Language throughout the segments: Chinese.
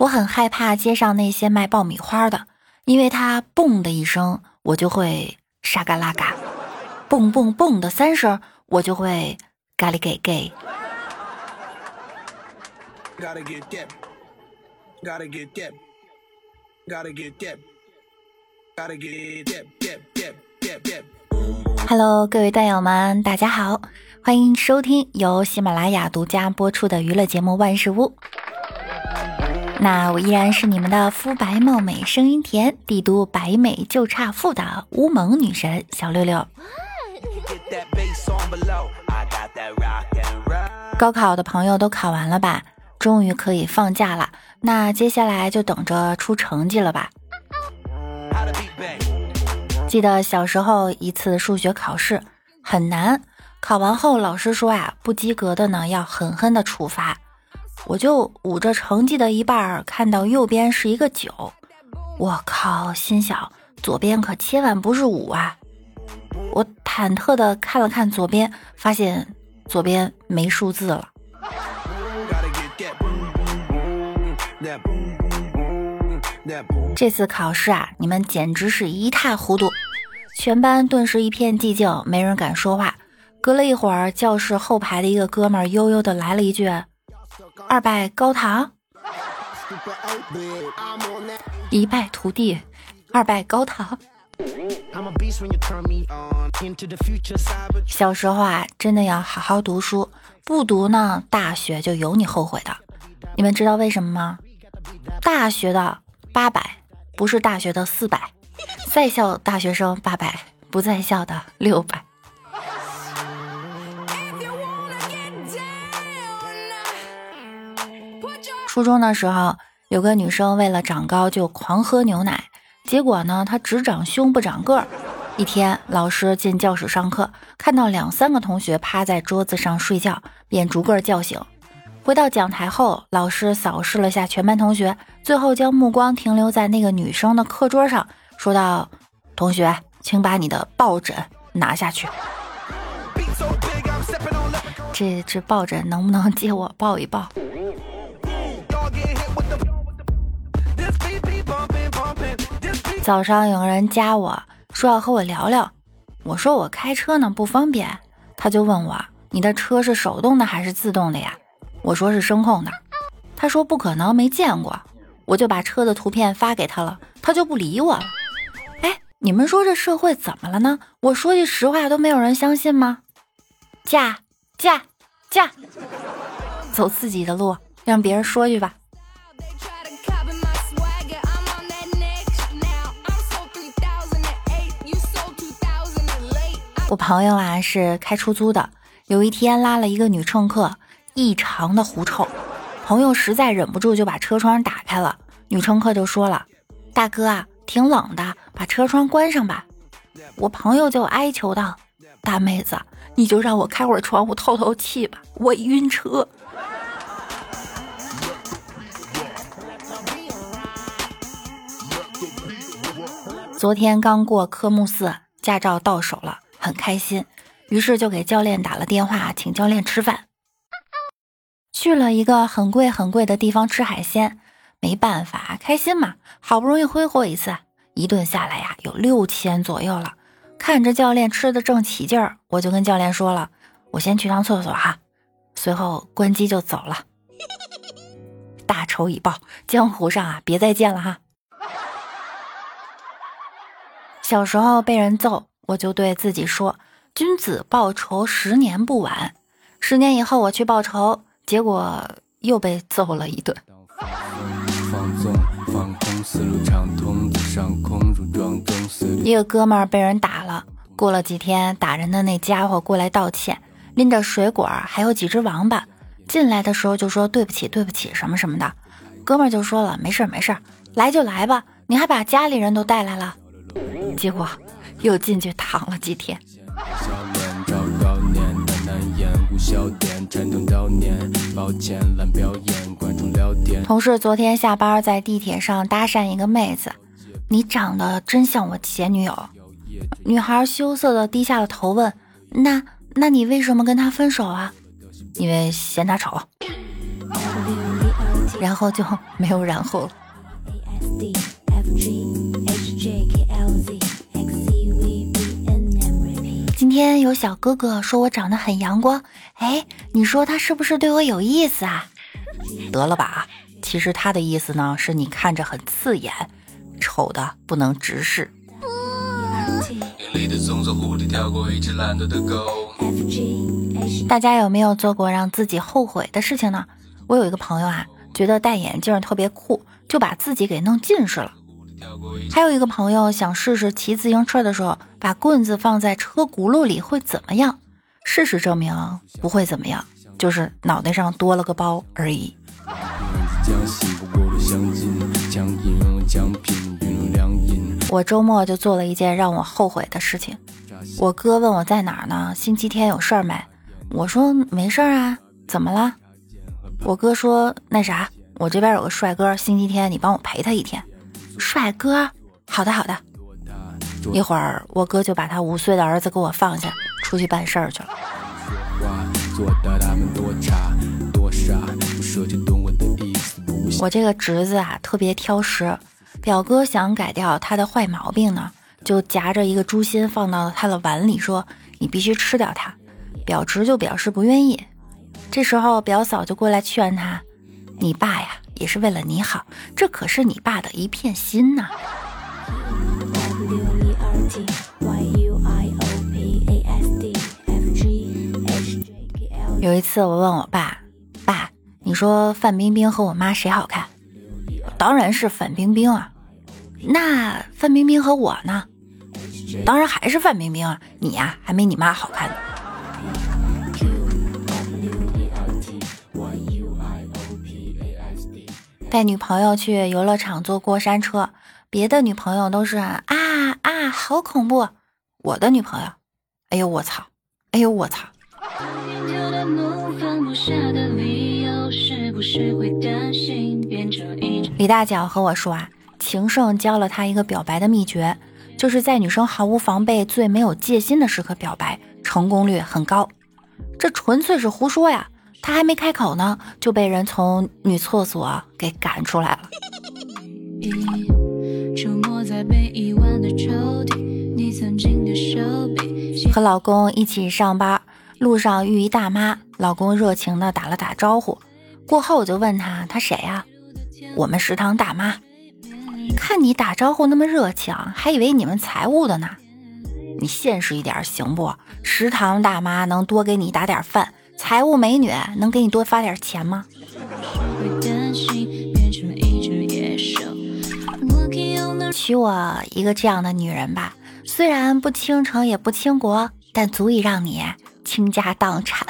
我很害怕街上那些卖爆米花的，因为他嘣的一声，我就会沙嘎拉嘎；嘣嘣嘣的三声，我就会咖喱给给。Hello，各位段友们，大家好，欢迎收听由喜马拉雅独家播出的娱乐节目《万事屋》。那我依然是你们的肤白貌美、声音甜、帝都白美就差富的乌蒙女神小六六。高考的朋友都考完了吧？终于可以放假了。那接下来就等着出成绩了吧？记得小时候一次数学考试很难，考完后老师说啊，不及格的呢要狠狠的处罚。我就捂着成绩的一半，看到右边是一个九，我靠，心想左边可千万不是五啊！我忐忑的看了看左边，发现左边没数字了。这次考试啊，你们简直是一塌糊涂，全班顿时一片寂静，没人敢说话。隔了一会儿，教室后排的一个哥们儿悠悠的来了一句。二拜高堂，一败涂地，二拜高堂。小时候啊，真的要好好读书，不读呢，大学就有你后悔的。你们知道为什么吗？大学的八百不是大学的四百，在校大学生八百，不在校的六百。初中的时候，有个女生为了长高就狂喝牛奶，结果呢，她只长胸不长个儿。一天，老师进教室上课，看到两三个同学趴在桌子上睡觉，便逐个叫醒。回到讲台后，老师扫视了下全班同学，最后将目光停留在那个女生的课桌上，说道：“同学，请把你的抱枕拿下去。这这抱枕能不能借我抱一抱？”早上有个人加我说要和我聊聊，我说我开车呢不方便，他就问我你的车是手动的还是自动的呀？我说是声控的，他说不可能没见过，我就把车的图片发给他了，他就不理我了。哎，你们说这社会怎么了呢？我说句实话都没有人相信吗？驾驾驾，走自己的路，让别人说去吧。我朋友啊是开出租的，有一天拉了一个女乘客，异常的狐臭。朋友实在忍不住就把车窗打开了，女乘客就说了：“大哥啊，挺冷的，把车窗关上吧。”我朋友就哀求道：“大妹子，你就让我开会儿窗户透透气吧，我晕车。”昨天刚过科目四，驾照到手了。很开心，于是就给教练打了电话，请教练吃饭。去了一个很贵很贵的地方吃海鲜，没办法，开心嘛，好不容易挥霍一次，一顿下来呀，有六千左右了。看着教练吃的正起劲儿，我就跟教练说了：“我先去趟厕所哈。”随后关机就走了。大仇已报，江湖上啊，别再见了哈。小时候被人揍。我就对自己说：“君子报仇，十年不晚。”十年以后我去报仇，结果又被揍了一顿。一个哥们儿被人打了，过了几天，打人的那家伙过来道歉，拎着水果还有几只王八，进来的时候就说对不起对不起什么什么的。哥们儿就说了：“没事没事，来就来吧，你还把家里人都带来了。”结果。又进去躺了几天。同事昨天下班在地铁上搭讪一个妹子，你长得真像我前女友。女孩羞涩的低下了头问：“那那你为什么跟他分手啊？”因为嫌他丑。然后就没有然后了。今天有小哥哥说我长得很阳光，哎，你说他是不是对我有意思啊？得了吧，其实他的意思呢是你看着很刺眼，丑的不能直视。大家有没有做过让自己后悔的事情呢？我有一个朋友啊，觉得戴眼镜特别酷，就把自己给弄近视了。还有一个朋友想试试骑自行车的时候，把棍子放在车轱辘里会怎么样？事实证明不会怎么样，就是脑袋上多了个包而已。我周末就做了一件让我后悔的事情。我哥问我在哪儿呢？星期天有事儿没？我说没事儿啊。怎么了？我哥说那啥，我这边有个帅哥，星期天你帮我陪他一天。帅哥，好的好的。一会儿我哥就把他五岁的儿子给我放下，出去办事儿去了。我这个侄子啊，特别挑食。表哥想改掉他的坏毛病呢，就夹着一个猪心放到了他的碗里，说：“你必须吃掉它。”表侄就表示不愿意。这时候表嫂就过来劝他：“你爸呀，也是为了你好，这可是你爸的一片心呐。”有一次我问我爸：“爸，你说范冰冰和我妈谁好看？”当然是范冰冰啊，那范冰冰和我呢？当然还是范冰冰啊，你呀还没你妈好看呢。带女朋友去游乐场坐过山车，别的女朋友都是啊啊好恐怖，我的女朋友，哎呦我操，哎呦我操。李大脚和我说啊，情圣教了他一个表白的秘诀，就是在女生毫无防备、最没有戒心的时刻表白，成功率很高。这纯粹是胡说呀！他还没开口呢，就被人从女厕所给赶出来了。和老公一起上班，路上遇一大妈，老公热情的打了打招呼。过后我就问他，他谁呀？我们食堂大妈。看你打招呼那么热情，还以为你们财务的呢。你现实一点行不？食堂大妈能多给你打点饭，财务美女能给你多发点钱吗？娶我一个这样的女人吧，虽然不倾城也不倾国，但足以让你倾家荡产。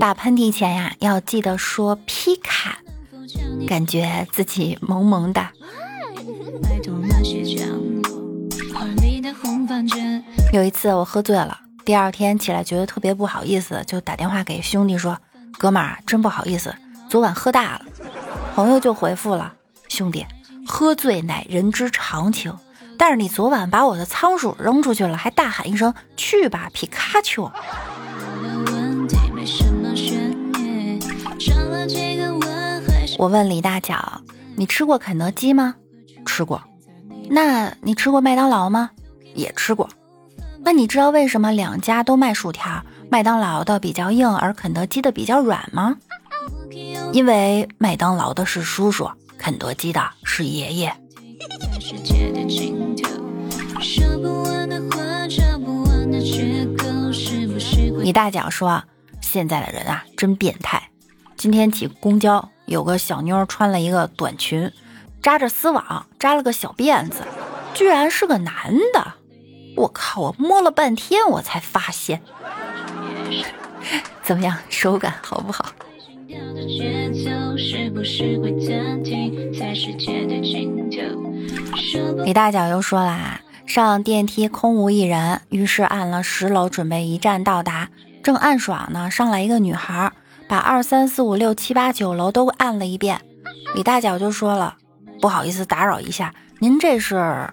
打喷嚏前呀，要记得说皮卡，感觉自己萌萌的。有一次我喝醉了，第二天起来觉得特别不好意思，就打电话给兄弟说：“哥们儿，真不好意思，昨晚喝大了。”朋友就回复了：“兄弟，喝醉乃人之常情，但是你昨晚把我的仓鼠扔出去了，还大喊一声去吧，皮卡丘。”我问李大脚：“你吃过肯德基吗？”“吃过。”“那你吃过麦当劳吗？”“也吃过。”“那你知道为什么两家都卖薯条，麦当劳的比较硬，而肯德基的比较软吗？”“因为麦当劳的是叔叔，肯德基的是爷爷。”你大脚说：“现在的人啊，真变态。今天挤公交。”有个小妞穿了一个短裙，扎着丝网，扎了个小辫子，居然是个男的！我靠！我摸了半天，我才发现。怎么样，手感好不好？李大脚又说啦，上电梯空无一人，于是按了十楼，准备一站到达。正暗爽呢，上来一个女孩。把二三四五六七八九楼都按了一遍，李大脚就说了：“不好意思打扰一下，您这是？”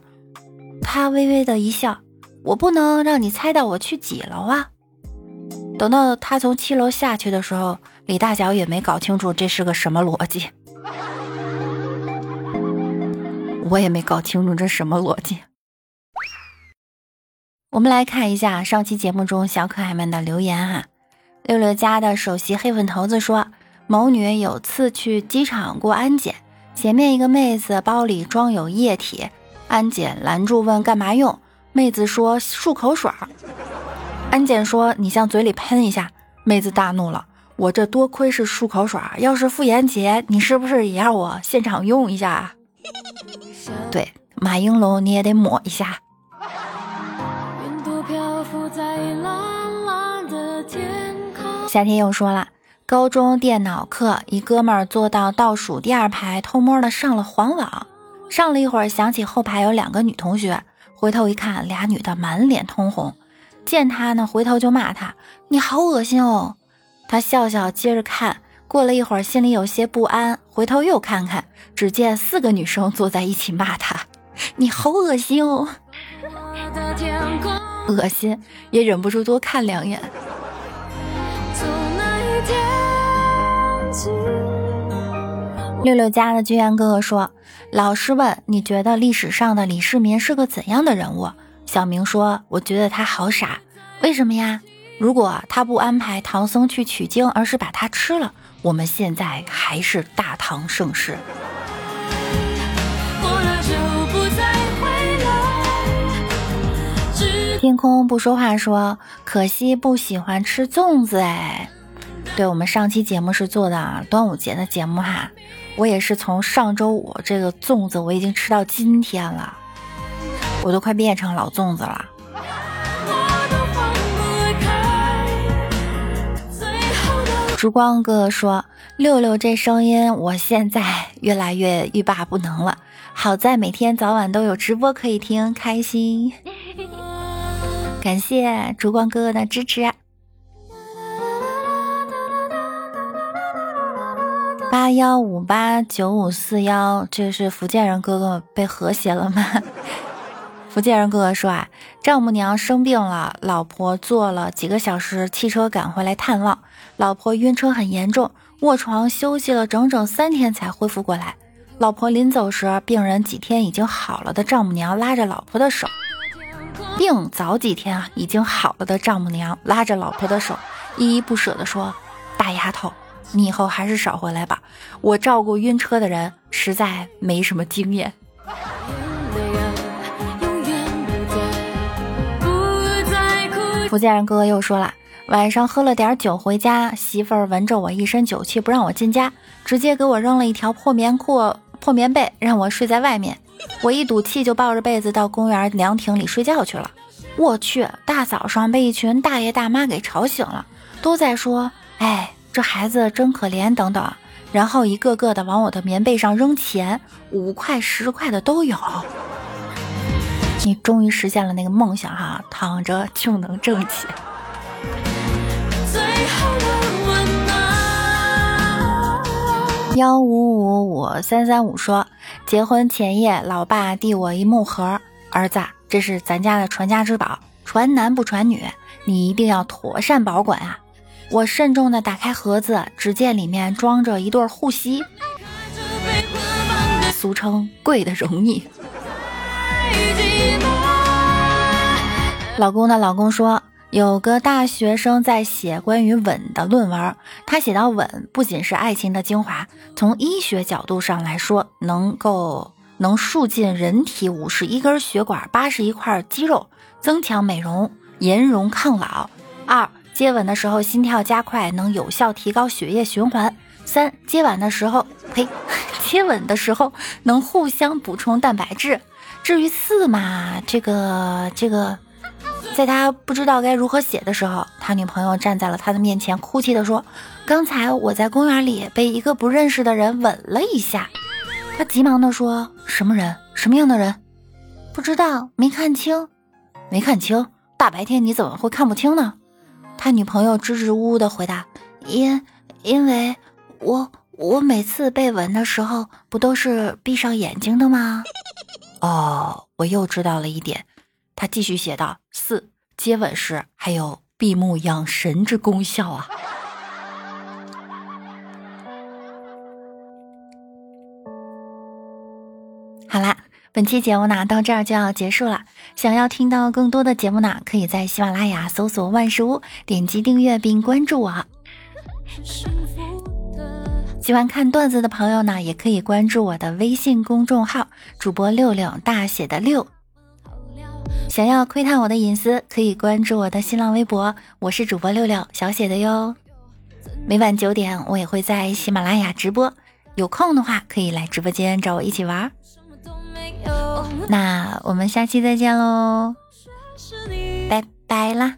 他微微的一笑：“我不能让你猜到我去几楼啊。”等到他从七楼下去的时候，李大脚也没搞清楚这是个什么逻辑。我也没搞清楚这什么逻辑。我们来看一下上期节目中小可爱们的留言哈。六六家的首席黑粉头子说，某女有次去机场过安检，前面一个妹子包里装有液体，安检拦住问干嘛用，妹子说漱口水儿。安检说你向嘴里喷一下，妹子大怒了，我这多亏是漱口水，要是妇炎洁，你是不是也要我现场用一下？对，马应龙你也得抹一下。夏天又说了，高中电脑课，一哥们儿坐到倒数第二排，偷摸的上了黄网。上了一会儿，想起后排有两个女同学，回头一看，俩女的满脸通红，见他呢，回头就骂他：“你好恶心哦！”他笑笑，接着看。过了一会儿，心里有些不安，回头又看看，只见四个女生坐在一起骂他：“你好恶心哦！”恶心，也忍不住多看两眼。六六家的居然哥哥说：“老师问你觉得历史上的李世民是个怎样的人物？”小明说：“我觉得他好傻，为什么呀？如果他不安排唐僧去取经，而是把他吃了，我们现在还是大唐盛世。”天空不说话说：“可惜不喜欢吃粽子哎。”对我们上期节目是做的端午节的节目哈，我也是从上周五这个粽子我已经吃到今天了，我都快变成老粽子了。烛光哥哥说：“六六这声音，我现在越来越欲罢不能了。好在每天早晚都有直播可以听，开心。”感谢烛光哥哥的支持。八幺五八九五四幺，这是福建人哥哥被和谐了吗？福建人哥哥说啊，丈母娘生病了，老婆坐了几个小时汽车赶回来探望，老婆晕车很严重，卧床休息了整整三天才恢复过来。老婆临走时，病人几天已经好了的丈母娘拉着老婆的手。病早几天啊，已经好了的丈母娘拉着老婆的手，依依不舍地说：“大丫头，你以后还是少回来吧，我照顾晕车的人实在没什么经验。”福建人哥哥又说了：“晚上喝了点酒回家，媳妇儿闻着我一身酒气，不让我进家，直接给我扔了一条破棉裤、破棉被，让我睡在外面。”我一赌气就抱着被子到公园凉亭里睡觉去了。我去，大早上被一群大爷大妈给吵醒了，都在说：“哎，这孩子真可怜。”等等，然后一个个的往我的棉被上扔钱，五块十块的都有。你终于实现了那个梦想哈，躺着就能挣钱。幺五五五三三五说，结婚前夜，老爸递我一木盒，儿子，这是咱家的传家之宝，传男不传女，你一定要妥善保管啊！我慎重的打开盒子，只见里面装着一对护膝，俗称贵的容易。老公的老公说。有个大学生在写关于吻的论文，他写到吻不仅是爱情的精华，从医学角度上来说，能够能束进人体五十一根血管、八十一块肌肉，增强美容、延容、抗老。二、接吻的时候心跳加快，能有效提高血液循环。三、接吻的时候，呸，接吻的时候能互相补充蛋白质。至于四嘛，这个这个。在他不知道该如何写的时候，他女朋友站在了他的面前，哭泣地说：“刚才我在公园里被一个不认识的人吻了一下。”他急忙地说：“什么人？什么样的人？不知道，没看清，没看清。大白天你怎么会看不清呢？”他女朋友支支吾吾的回答：“因因为我我每次被吻的时候，不都是闭上眼睛的吗？” 哦，我又知道了一点。他继续写道：“四接吻时还有闭目养神之功效啊！本期节目呢到这儿就要结束了。想要听到更多的节目呢，可以在喜马拉雅搜索万事屋，点击订阅并关注我。喜欢看段子的朋友呢，也可以关注我的微信公众号主播六六大写的六。想要窥探我的隐私，可以关注我的新浪微博，我是主播六六小写的哟。每晚九点，我也会在喜马拉雅直播，有空的话可以来直播间找我一起玩。那我们下期再见喽，拜拜啦！